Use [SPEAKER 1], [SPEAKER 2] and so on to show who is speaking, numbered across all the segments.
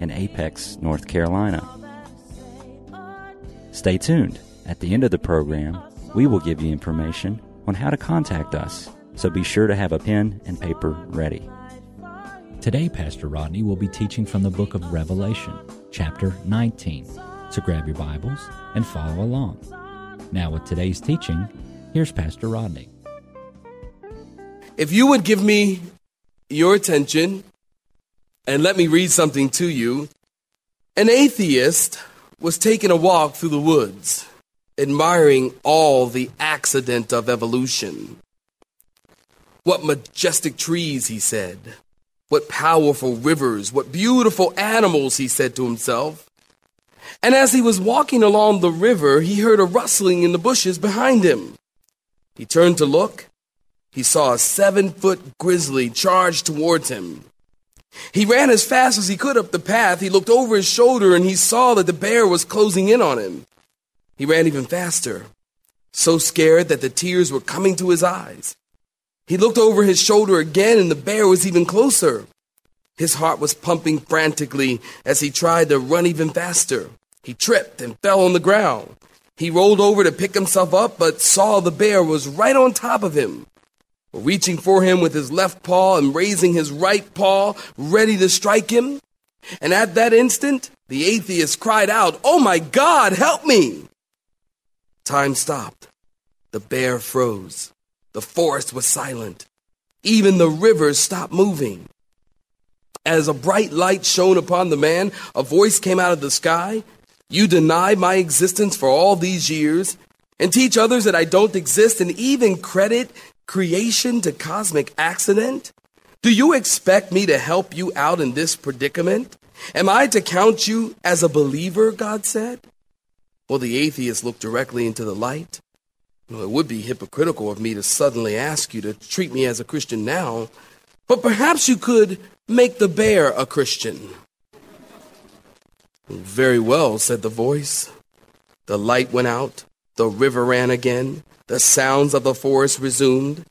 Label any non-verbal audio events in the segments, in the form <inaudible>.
[SPEAKER 1] in Apex, North Carolina. Stay tuned. At the end of the program, we will give you information on how to contact us, so be sure to have a pen and paper ready. Today, Pastor Rodney will be teaching from the book of Revelation, chapter 19. So grab your Bibles and follow along. Now, with today's teaching, here's Pastor Rodney.
[SPEAKER 2] If you would give me your attention and let me read something to you. An atheist was taking a walk through the woods, admiring all the accident of evolution. What majestic trees, he said. What powerful rivers, what beautiful animals, he said to himself. And as he was walking along the river, he heard a rustling in the bushes behind him. He turned to look. He saw a seven foot grizzly charge towards him. He ran as fast as he could up the path. He looked over his shoulder and he saw that the bear was closing in on him. He ran even faster, so scared that the tears were coming to his eyes. He looked over his shoulder again and the bear was even closer. His heart was pumping frantically as he tried to run even faster. He tripped and fell on the ground. He rolled over to pick himself up, but saw the bear was right on top of him reaching for him with his left paw and raising his right paw, ready to strike him. And at that instant, the atheist cried out, Oh my God, help me! Time stopped. The bear froze. The forest was silent. Even the rivers stopped moving. As a bright light shone upon the man, a voice came out of the sky. You deny my existence for all these years and teach others that I don't exist and even credit creation to cosmic accident? Do you expect me to help you out in this predicament? Am I to count you as a believer? God said. Well, the atheist looked directly into the light. Well, it would be hypocritical of me to suddenly ask you to treat me as a Christian now, but perhaps you could make the bear a Christian. Very well, said the voice. The light went out, the river ran again, the sounds of the forest resumed.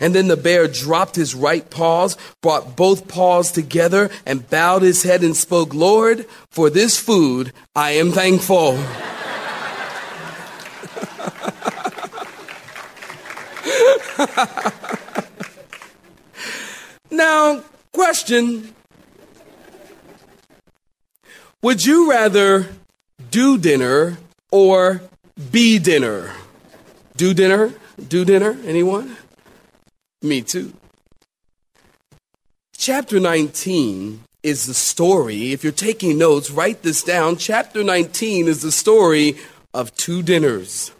[SPEAKER 2] And then the bear dropped his right paws, brought both paws together, and bowed his head and spoke, Lord, for this food I am thankful. <laughs> now, question Would you rather do dinner or be dinner? Do dinner? Do dinner? Anyone? Me too. Chapter 19 is the story. If you're taking notes, write this down. Chapter 19 is the story of two dinners,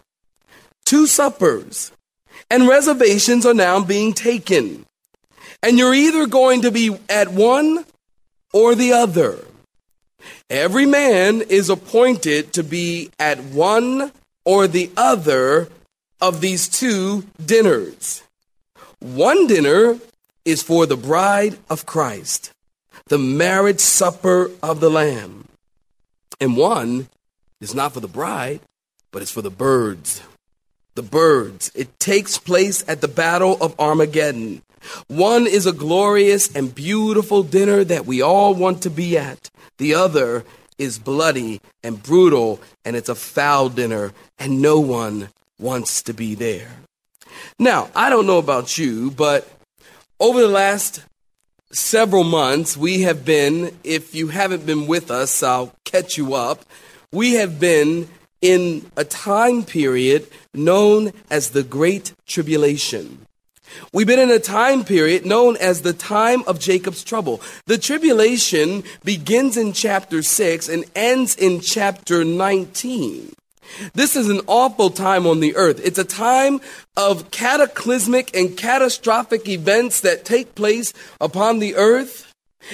[SPEAKER 2] two suppers, and reservations are now being taken. And you're either going to be at one or the other. Every man is appointed to be at one or the other of these two dinners. One dinner is for the bride of Christ, the marriage supper of the Lamb. And one is not for the bride, but it's for the birds. The birds. It takes place at the Battle of Armageddon. One is a glorious and beautiful dinner that we all want to be at. The other is bloody and brutal, and it's a foul dinner, and no one wants to be there. Now, I don't know about you, but over the last several months, we have been, if you haven't been with us, I'll catch you up. We have been in a time period known as the Great Tribulation. We've been in a time period known as the time of Jacob's trouble. The tribulation begins in chapter 6 and ends in chapter 19. This is an awful time on the earth. It's a time of cataclysmic and catastrophic events that take place upon the earth.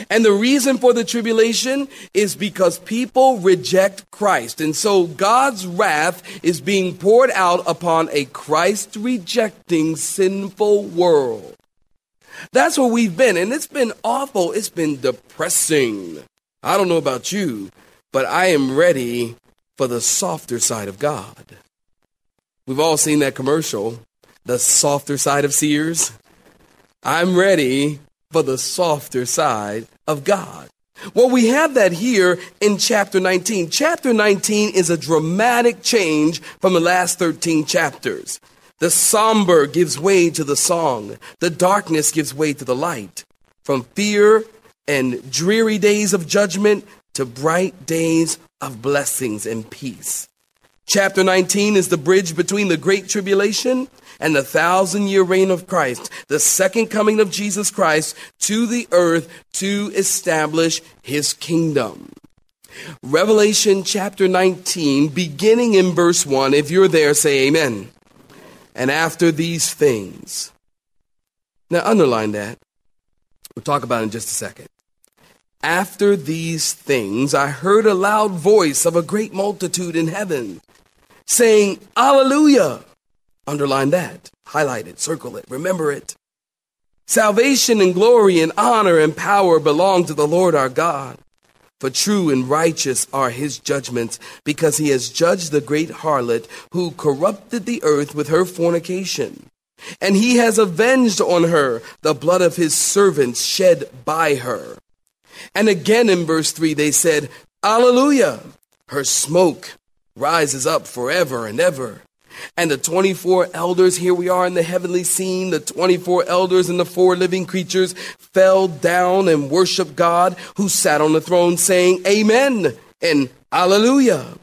[SPEAKER 2] And the reason for the tribulation is because people reject Christ. And so God's wrath is being poured out upon a Christ rejecting sinful world. That's where we've been. And it's been awful. It's been depressing. I don't know about you, but I am ready for the softer side of God. We've all seen that commercial, the softer side of Sears. I'm ready for the softer side of God. Well, we have that here in chapter 19. Chapter 19 is a dramatic change from the last 13 chapters. The somber gives way to the song. The darkness gives way to the light. From fear and dreary days of judgment to bright days of blessings and peace. Chapter 19 is the bridge between the Great Tribulation and the thousand year reign of Christ, the second coming of Jesus Christ to the earth to establish his kingdom. Revelation chapter 19, beginning in verse 1. If you're there, say amen. And after these things. Now, underline that. We'll talk about in just a second. After these things, I heard a loud voice of a great multitude in heaven saying, Alleluia. Underline that, highlight it, circle it, remember it. Salvation and glory and honor and power belong to the Lord our God. For true and righteous are his judgments, because he has judged the great harlot who corrupted the earth with her fornication. And he has avenged on her the blood of his servants shed by her. And again in verse 3 they said, Alleluia! Her smoke rises up forever and ever. And the 24 elders, here we are in the heavenly scene, the 24 elders and the four living creatures fell down and worshiped God who sat on the throne saying, Amen and Alleluia.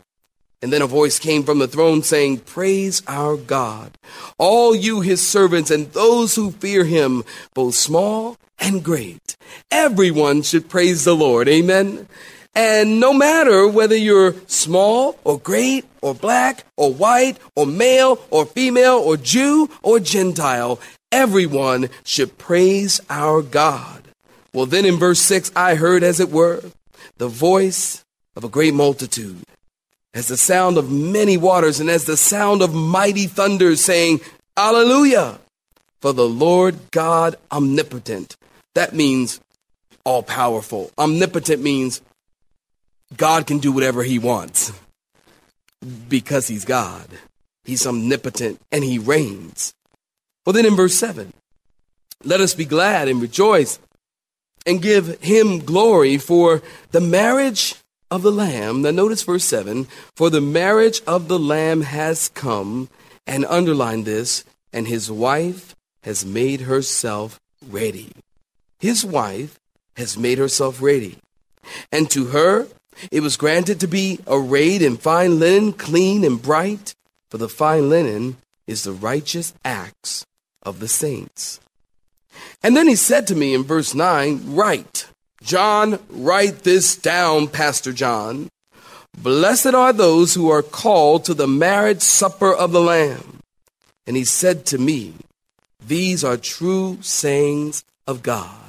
[SPEAKER 2] And then a voice came from the throne saying, Praise our God, all you his servants and those who fear him, both small and great. Everyone should praise the Lord. Amen. And no matter whether you're small or great or black or white or male or female or Jew or Gentile, everyone should praise our God. Well, then in verse 6, I heard, as it were, the voice of a great multitude, as the sound of many waters, and as the sound of mighty thunders, saying, Alleluia! For the Lord God omnipotent. That means all powerful. Omnipotent means God can do whatever he wants because he's God. He's omnipotent and he reigns. Well, then in verse 7, let us be glad and rejoice and give him glory for the marriage of the Lamb. Now, notice verse 7 for the marriage of the Lamb has come, and underline this, and his wife has made herself ready. His wife has made herself ready. And to her it was granted to be arrayed in fine linen, clean and bright, for the fine linen is the righteous acts of the saints. And then he said to me in verse 9, Write, John, write this down, Pastor John. Blessed are those who are called to the marriage supper of the Lamb. And he said to me, These are true sayings of God.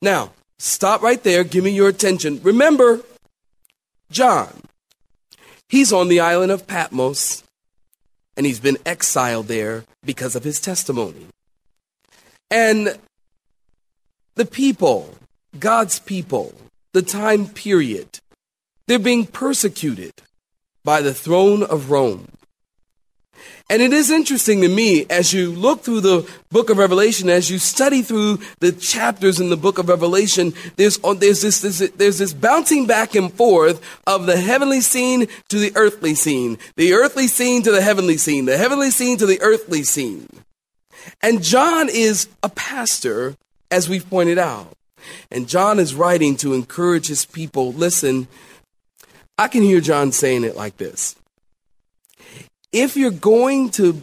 [SPEAKER 2] Now, stop right there. Give me your attention. Remember, John. He's on the island of Patmos, and he's been exiled there because of his testimony. And the people, God's people, the time period, they're being persecuted by the throne of Rome. And it is interesting to me as you look through the book of Revelation, as you study through the chapters in the book of Revelation, there's, oh, there's, this, this, there's this bouncing back and forth of the heavenly scene to the earthly scene, the earthly scene to the heavenly scene, the heavenly scene to the earthly scene. And John is a pastor, as we've pointed out. And John is writing to encourage his people. Listen, I can hear John saying it like this if you're going to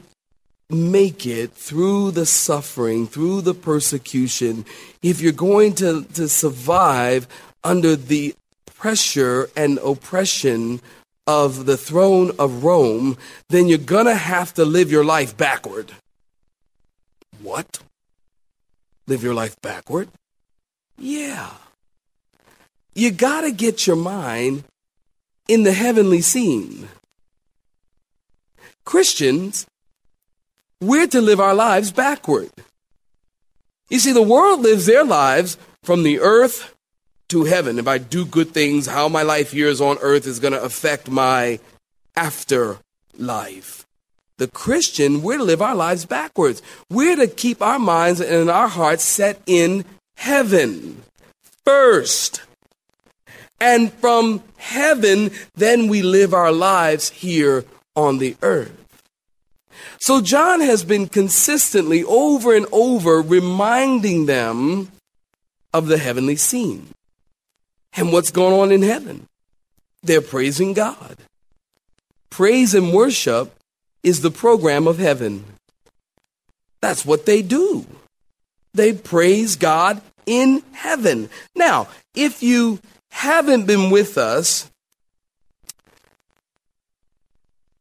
[SPEAKER 2] make it through the suffering, through the persecution, if you're going to, to survive under the pressure and oppression of the throne of Rome, then you're going to have to live your life backward. What? Live your life backward? Yeah. you got to get your mind in the heavenly scene. Christians, we're to live our lives backward. You see, the world lives their lives from the earth to heaven. If I do good things, how my life years on earth is going to affect my afterlife. The Christian, we're to live our lives backwards. We're to keep our minds and our hearts set in heaven first. And from heaven, then we live our lives here on the earth. So John has been consistently over and over reminding them of the heavenly scene and what's going on in heaven. They're praising God. Praise and worship is the program of heaven. That's what they do. They praise God in heaven. Now, if you haven't been with us,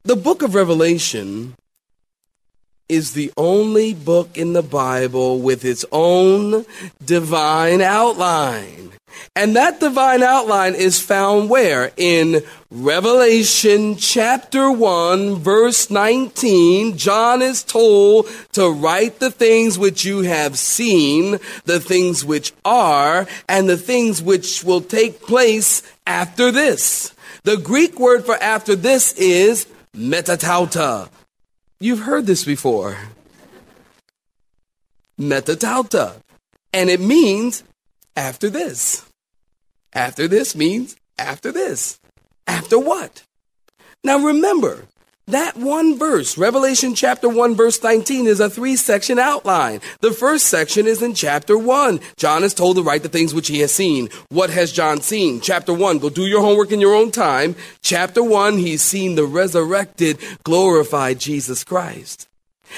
[SPEAKER 2] the book of Revelation is the only book in the Bible with its own divine outline. And that divine outline is found where? In Revelation chapter 1, verse 19. John is told to write the things which you have seen, the things which are, and the things which will take place after this. The Greek word for after this is metatauta. You've heard this before. Metatauta. And it means after this. After this means after this. After what? Now remember, that one verse, Revelation chapter 1 verse 19 is a three section outline. The first section is in chapter 1. John is told to write the things which he has seen. What has John seen? Chapter 1, go do your homework in your own time. Chapter 1, he's seen the resurrected, glorified Jesus Christ.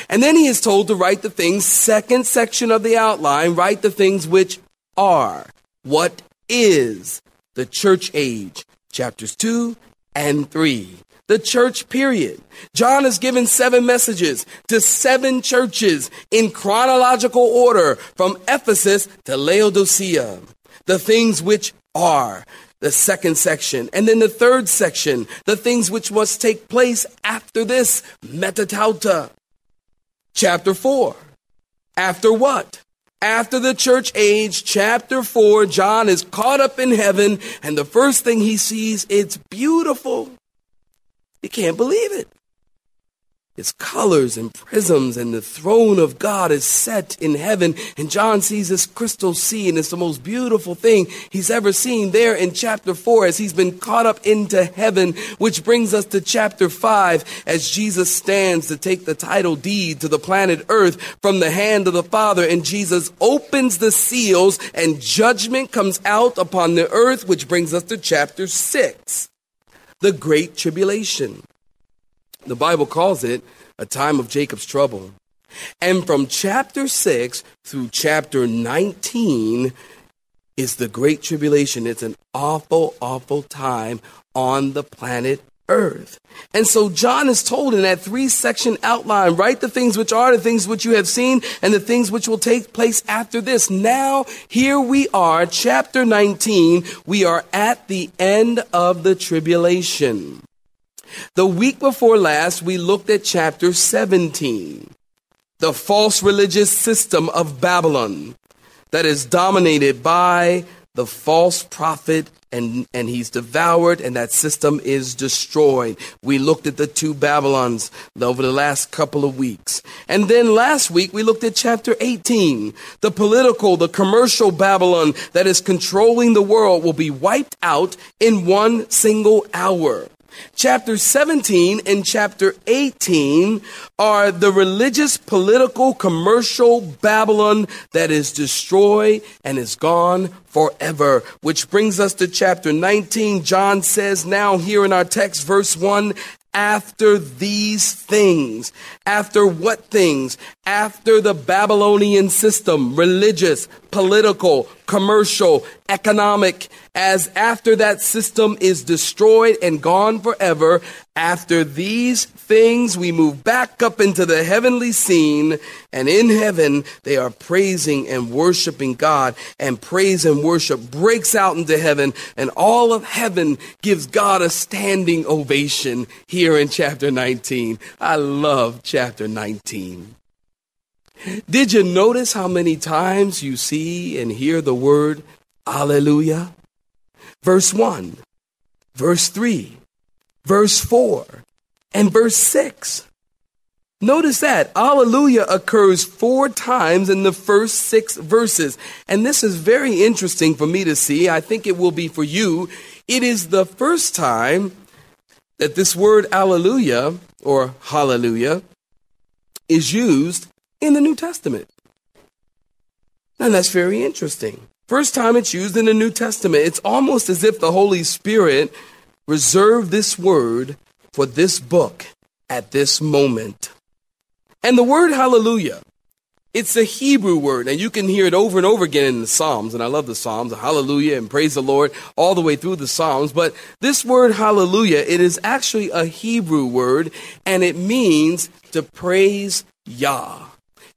[SPEAKER 2] And then he is told to write the things, second section of the outline, write the things which are. What is the church age? Chapters 2 and 3 the church period. John has given seven messages to seven churches in chronological order from Ephesus to Laodicea. The things which are the second section. And then the third section, the things which must take place after this, metatauta. Chapter four. After what? After the church age, chapter 4, John is caught up in heaven, and the first thing he sees, it's beautiful. You can't believe it. It's colors and prisms, and the throne of God is set in heaven. And John sees this crystal sea, and it's the most beautiful thing he's ever seen there in chapter 4 as he's been caught up into heaven, which brings us to chapter 5 as Jesus stands to take the title deed to the planet Earth from the hand of the Father. And Jesus opens the seals, and judgment comes out upon the earth, which brings us to chapter 6 the Great Tribulation. The Bible calls it a time of Jacob's trouble. And from chapter 6 through chapter 19 is the Great Tribulation. It's an awful, awful time on the planet earth. And so John is told in that three section outline, write the things which are the things which you have seen and the things which will take place after this. Now, here we are, chapter 19. We are at the end of the tribulation. The week before last, we looked at chapter 17, the false religious system of Babylon that is dominated by the false prophet and, and he's devoured and that system is destroyed. We looked at the two Babylons over the last couple of weeks. And then last week we looked at chapter 18. The political, the commercial Babylon that is controlling the world will be wiped out in one single hour. Chapter 17 and chapter 18 are the religious, political, commercial Babylon that is destroyed and is gone forever. Which brings us to chapter 19. John says now here in our text, verse 1, after these things. After what things? After the Babylonian system, religious, political, commercial, economic, as after that system is destroyed and gone forever, after these things, we move back up into the heavenly scene, and in heaven, they are praising and worshiping God, and praise and worship breaks out into heaven, and all of heaven gives God a standing ovation here in chapter 19. I love chapter 19. Did you notice how many times you see and hear the word Alleluia? Verse 1, verse 3, verse 4, and verse 6. Notice that Alleluia occurs four times in the first six verses. And this is very interesting for me to see. I think it will be for you. It is the first time that this word Alleluia or Hallelujah is used in the New Testament. And that's very interesting. First time it's used in the New Testament, it's almost as if the Holy Spirit reserved this word for this book at this moment. And the word hallelujah, it's a Hebrew word, and you can hear it over and over again in the Psalms. And I love the Psalms, hallelujah and praise the Lord, all the way through the Psalms. But this word hallelujah, it is actually a Hebrew word, and it means to praise Yah.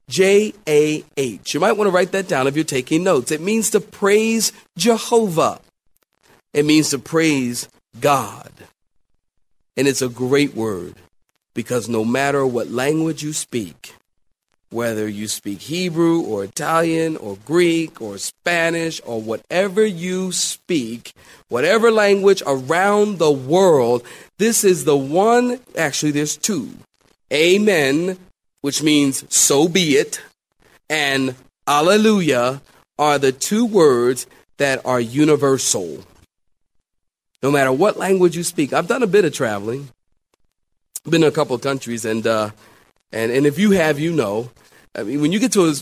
[SPEAKER 2] J A H. You might want to write that down if you're taking notes. It means to praise Jehovah. It means to praise God. And it's a great word because no matter what language you speak, whether you speak Hebrew or Italian or Greek or Spanish or whatever you speak, whatever language around the world, this is the one, actually, there's two. Amen which means so be it, and alleluia are the two words that are universal. No matter what language you speak. I've done a bit of traveling. Been to a couple of countries, and uh, and and if you have, you know. I mean, when you get to a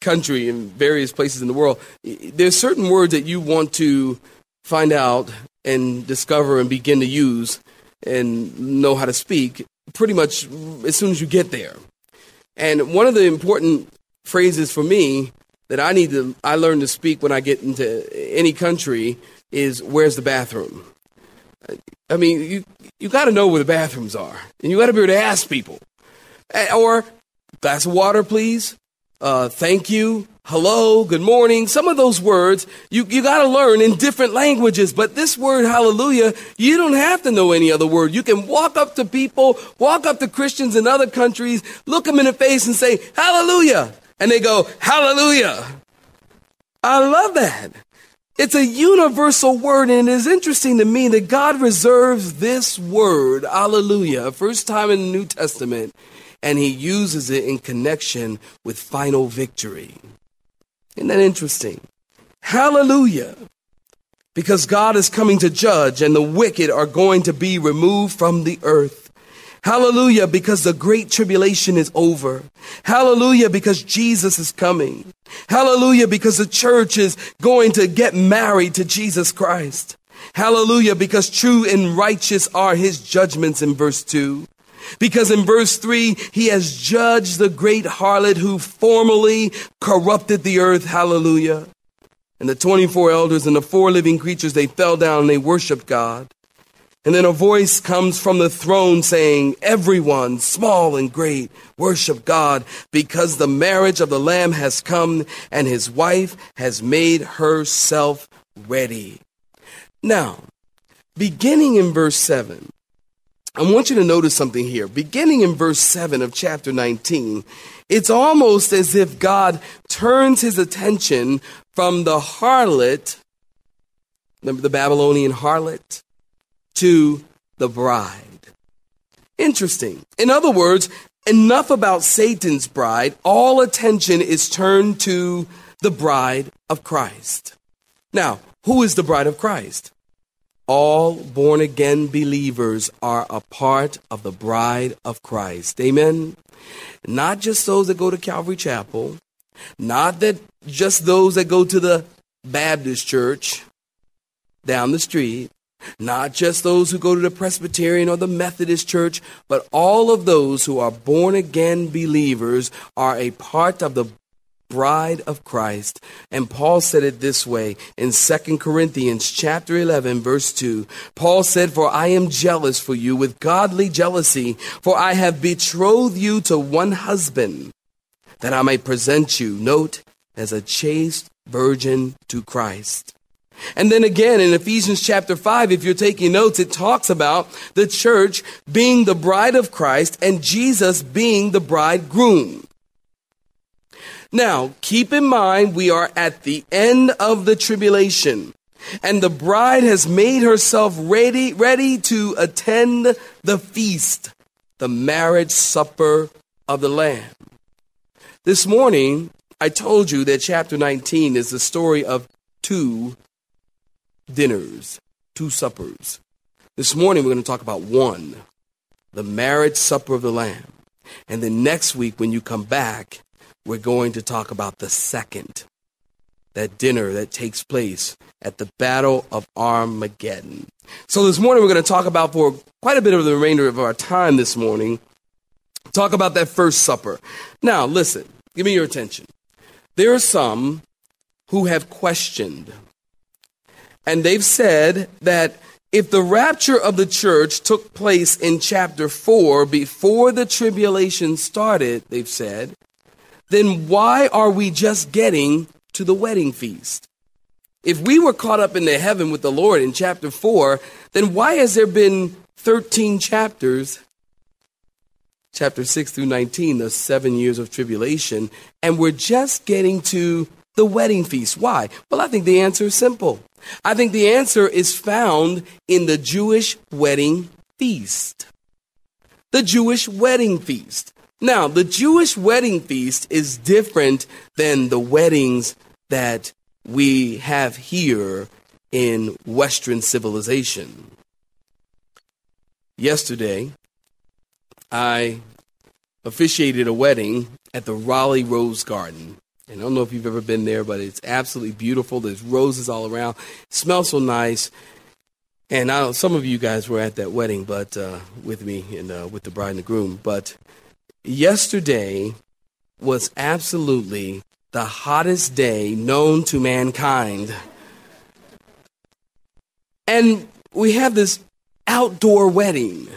[SPEAKER 2] country in various places in the world, there's certain words that you want to find out and discover and begin to use and know how to speak pretty much as soon as you get there. And one of the important phrases for me that I need to I learn to speak when I get into any country is where's the bathroom? I mean, you you got to know where the bathrooms are, and you got to be able to ask people, eh, or glass of water, please. Uh, thank you, hello, good morning. Some of those words you, you got to learn in different languages, but this word hallelujah, you don't have to know any other word. You can walk up to people, walk up to Christians in other countries, look them in the face and say hallelujah. And they go, hallelujah. I love that. It's a universal word, and it is interesting to me that God reserves this word, hallelujah, first time in the New Testament, and he uses it in connection with final victory. Isn't that interesting? Hallelujah. Because God is coming to judge and the wicked are going to be removed from the earth. Hallelujah, because the great tribulation is over. Hallelujah, because Jesus is coming. Hallelujah, because the church is going to get married to Jesus Christ. Hallelujah, because true and righteous are his judgments in verse 2. Because in verse 3, he has judged the great harlot who formerly corrupted the earth. Hallelujah. And the 24 elders and the four living creatures, they fell down and they worshiped God. And then a voice comes from the throne saying, Everyone, small and great, worship God because the marriage of the Lamb has come and his wife has made herself ready. Now, beginning in verse 7, I want you to notice something here. Beginning in verse 7 of chapter 19, it's almost as if God turns his attention from the harlot, the Babylonian harlot, to the bride. Interesting. In other words, enough about Satan's bride. All attention is turned to the bride of Christ. Now, who is the bride of Christ? All born again believers are a part of the bride of Christ. Amen. Not just those that go to Calvary Chapel, not that just those that go to the Baptist church down the street, not just those who go to the Presbyterian or the Methodist church, but all of those who are born again believers are a part of the bride of Christ. And Paul said it this way in 2 Corinthians chapter 11 verse 2. Paul said, "For I am jealous for you with godly jealousy, for I have betrothed you to one husband, that I may present you, note, as a chaste virgin to Christ." And then again in Ephesians chapter 5, if you're taking notes, it talks about the church being the bride of Christ and Jesus being the bridegroom. Now, keep in mind, we are at the end of the tribulation, and the bride has made herself ready, ready to attend the feast, the marriage supper of the Lamb. This morning, I told you that chapter 19 is the story of two dinners, two suppers. This morning, we're going to talk about one, the marriage supper of the Lamb. And then next week, when you come back, we're going to talk about the second, that dinner that takes place at the Battle of Armageddon. So this morning we're going to talk about for quite a bit of the remainder of our time this morning, talk about that first supper. Now, listen, give me your attention. There are some who have questioned, and they've said that if the rapture of the church took place in chapter 4 before the tribulation started, they've said, then why are we just getting to the wedding feast? If we were caught up into heaven with the Lord in chapter 4, then why has there been 13 chapters, chapter 6 through 19, the seven years of tribulation, and we're just getting to the wedding feast? Why? Well, I think the answer is simple. I think the answer is found in the Jewish wedding feast. The Jewish wedding feast. Now, the Jewish wedding feast is different than the weddings that we have here in Western civilization. Yesterday, I officiated a wedding at the Raleigh Rose Garden. And I don't know if you've ever been there, but it's absolutely beautiful. There's roses all around. It smells so nice. And I, some of you guys were at that wedding, but uh, with me and uh, with the bride and the groom. But yesterday was absolutely the hottest day known to mankind. And we have this outdoor wedding.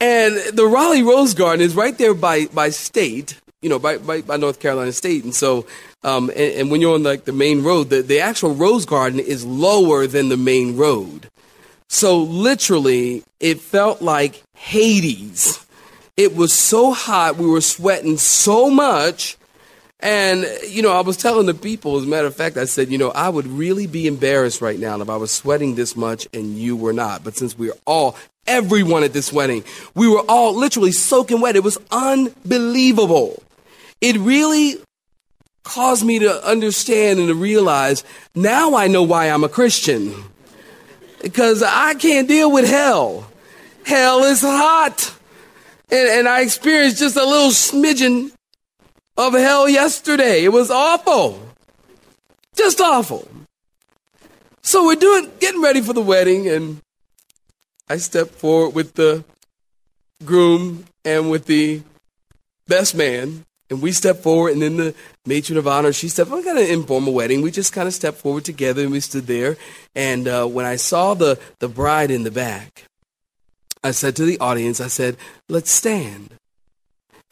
[SPEAKER 2] And the Raleigh Rose Garden is right there by, by state, you know, by, by, by North Carolina State. And so, um, and, and when you're on like the main road, the, the actual Rose Garden is lower than the main road. So literally, it felt like Hades it was so hot, we were sweating so much. And, you know, I was telling the people, as a matter of fact, I said, you know, I would really be embarrassed right now if I was sweating this much and you were not. But since we we're all, everyone at this wedding, we were all literally soaking wet. It was unbelievable. It really caused me to understand and to realize now I know why I'm a Christian. Because I can't deal with hell. Hell is hot. And, and I experienced just a little smidgen of hell yesterday. It was awful. Just awful. So we're doing, getting ready for the wedding, and I step forward with the groom and with the best man, and we step forward, and then the matron of honor, she stepped. We got an informal wedding. We just kind of stepped forward together, and we stood there. And uh, when I saw the the bride in the back, I said to the audience, I said, let's stand.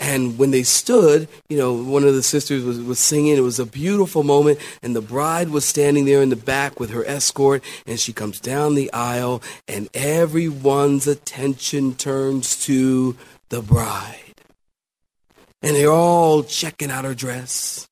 [SPEAKER 2] And when they stood, you know, one of the sisters was, was singing. It was a beautiful moment. And the bride was standing there in the back with her escort. And she comes down the aisle, and everyone's attention turns to the bride. And they're all checking out her dress.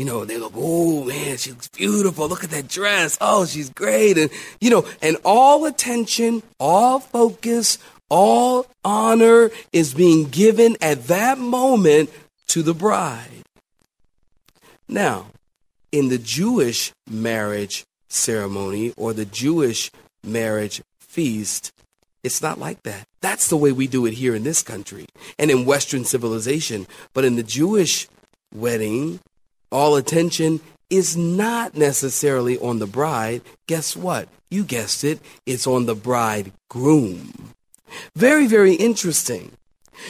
[SPEAKER 2] You know, they look, oh man, she looks beautiful. Look at that dress. Oh, she's great. And, you know, and all attention, all focus, all honor is being given at that moment to the bride. Now, in the Jewish marriage ceremony or the Jewish marriage feast, it's not like that. That's the way we do it here in this country and in Western civilization. But in the Jewish wedding all attention is not necessarily on the bride. Guess what? You guessed it, it's on the bridegroom. Very, very interesting.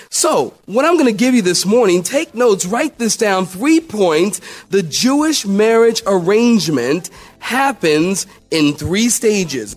[SPEAKER 2] So, what I'm going to give you this morning, take notes, write this down. Three points. The Jewish marriage arrangement happens in three stages.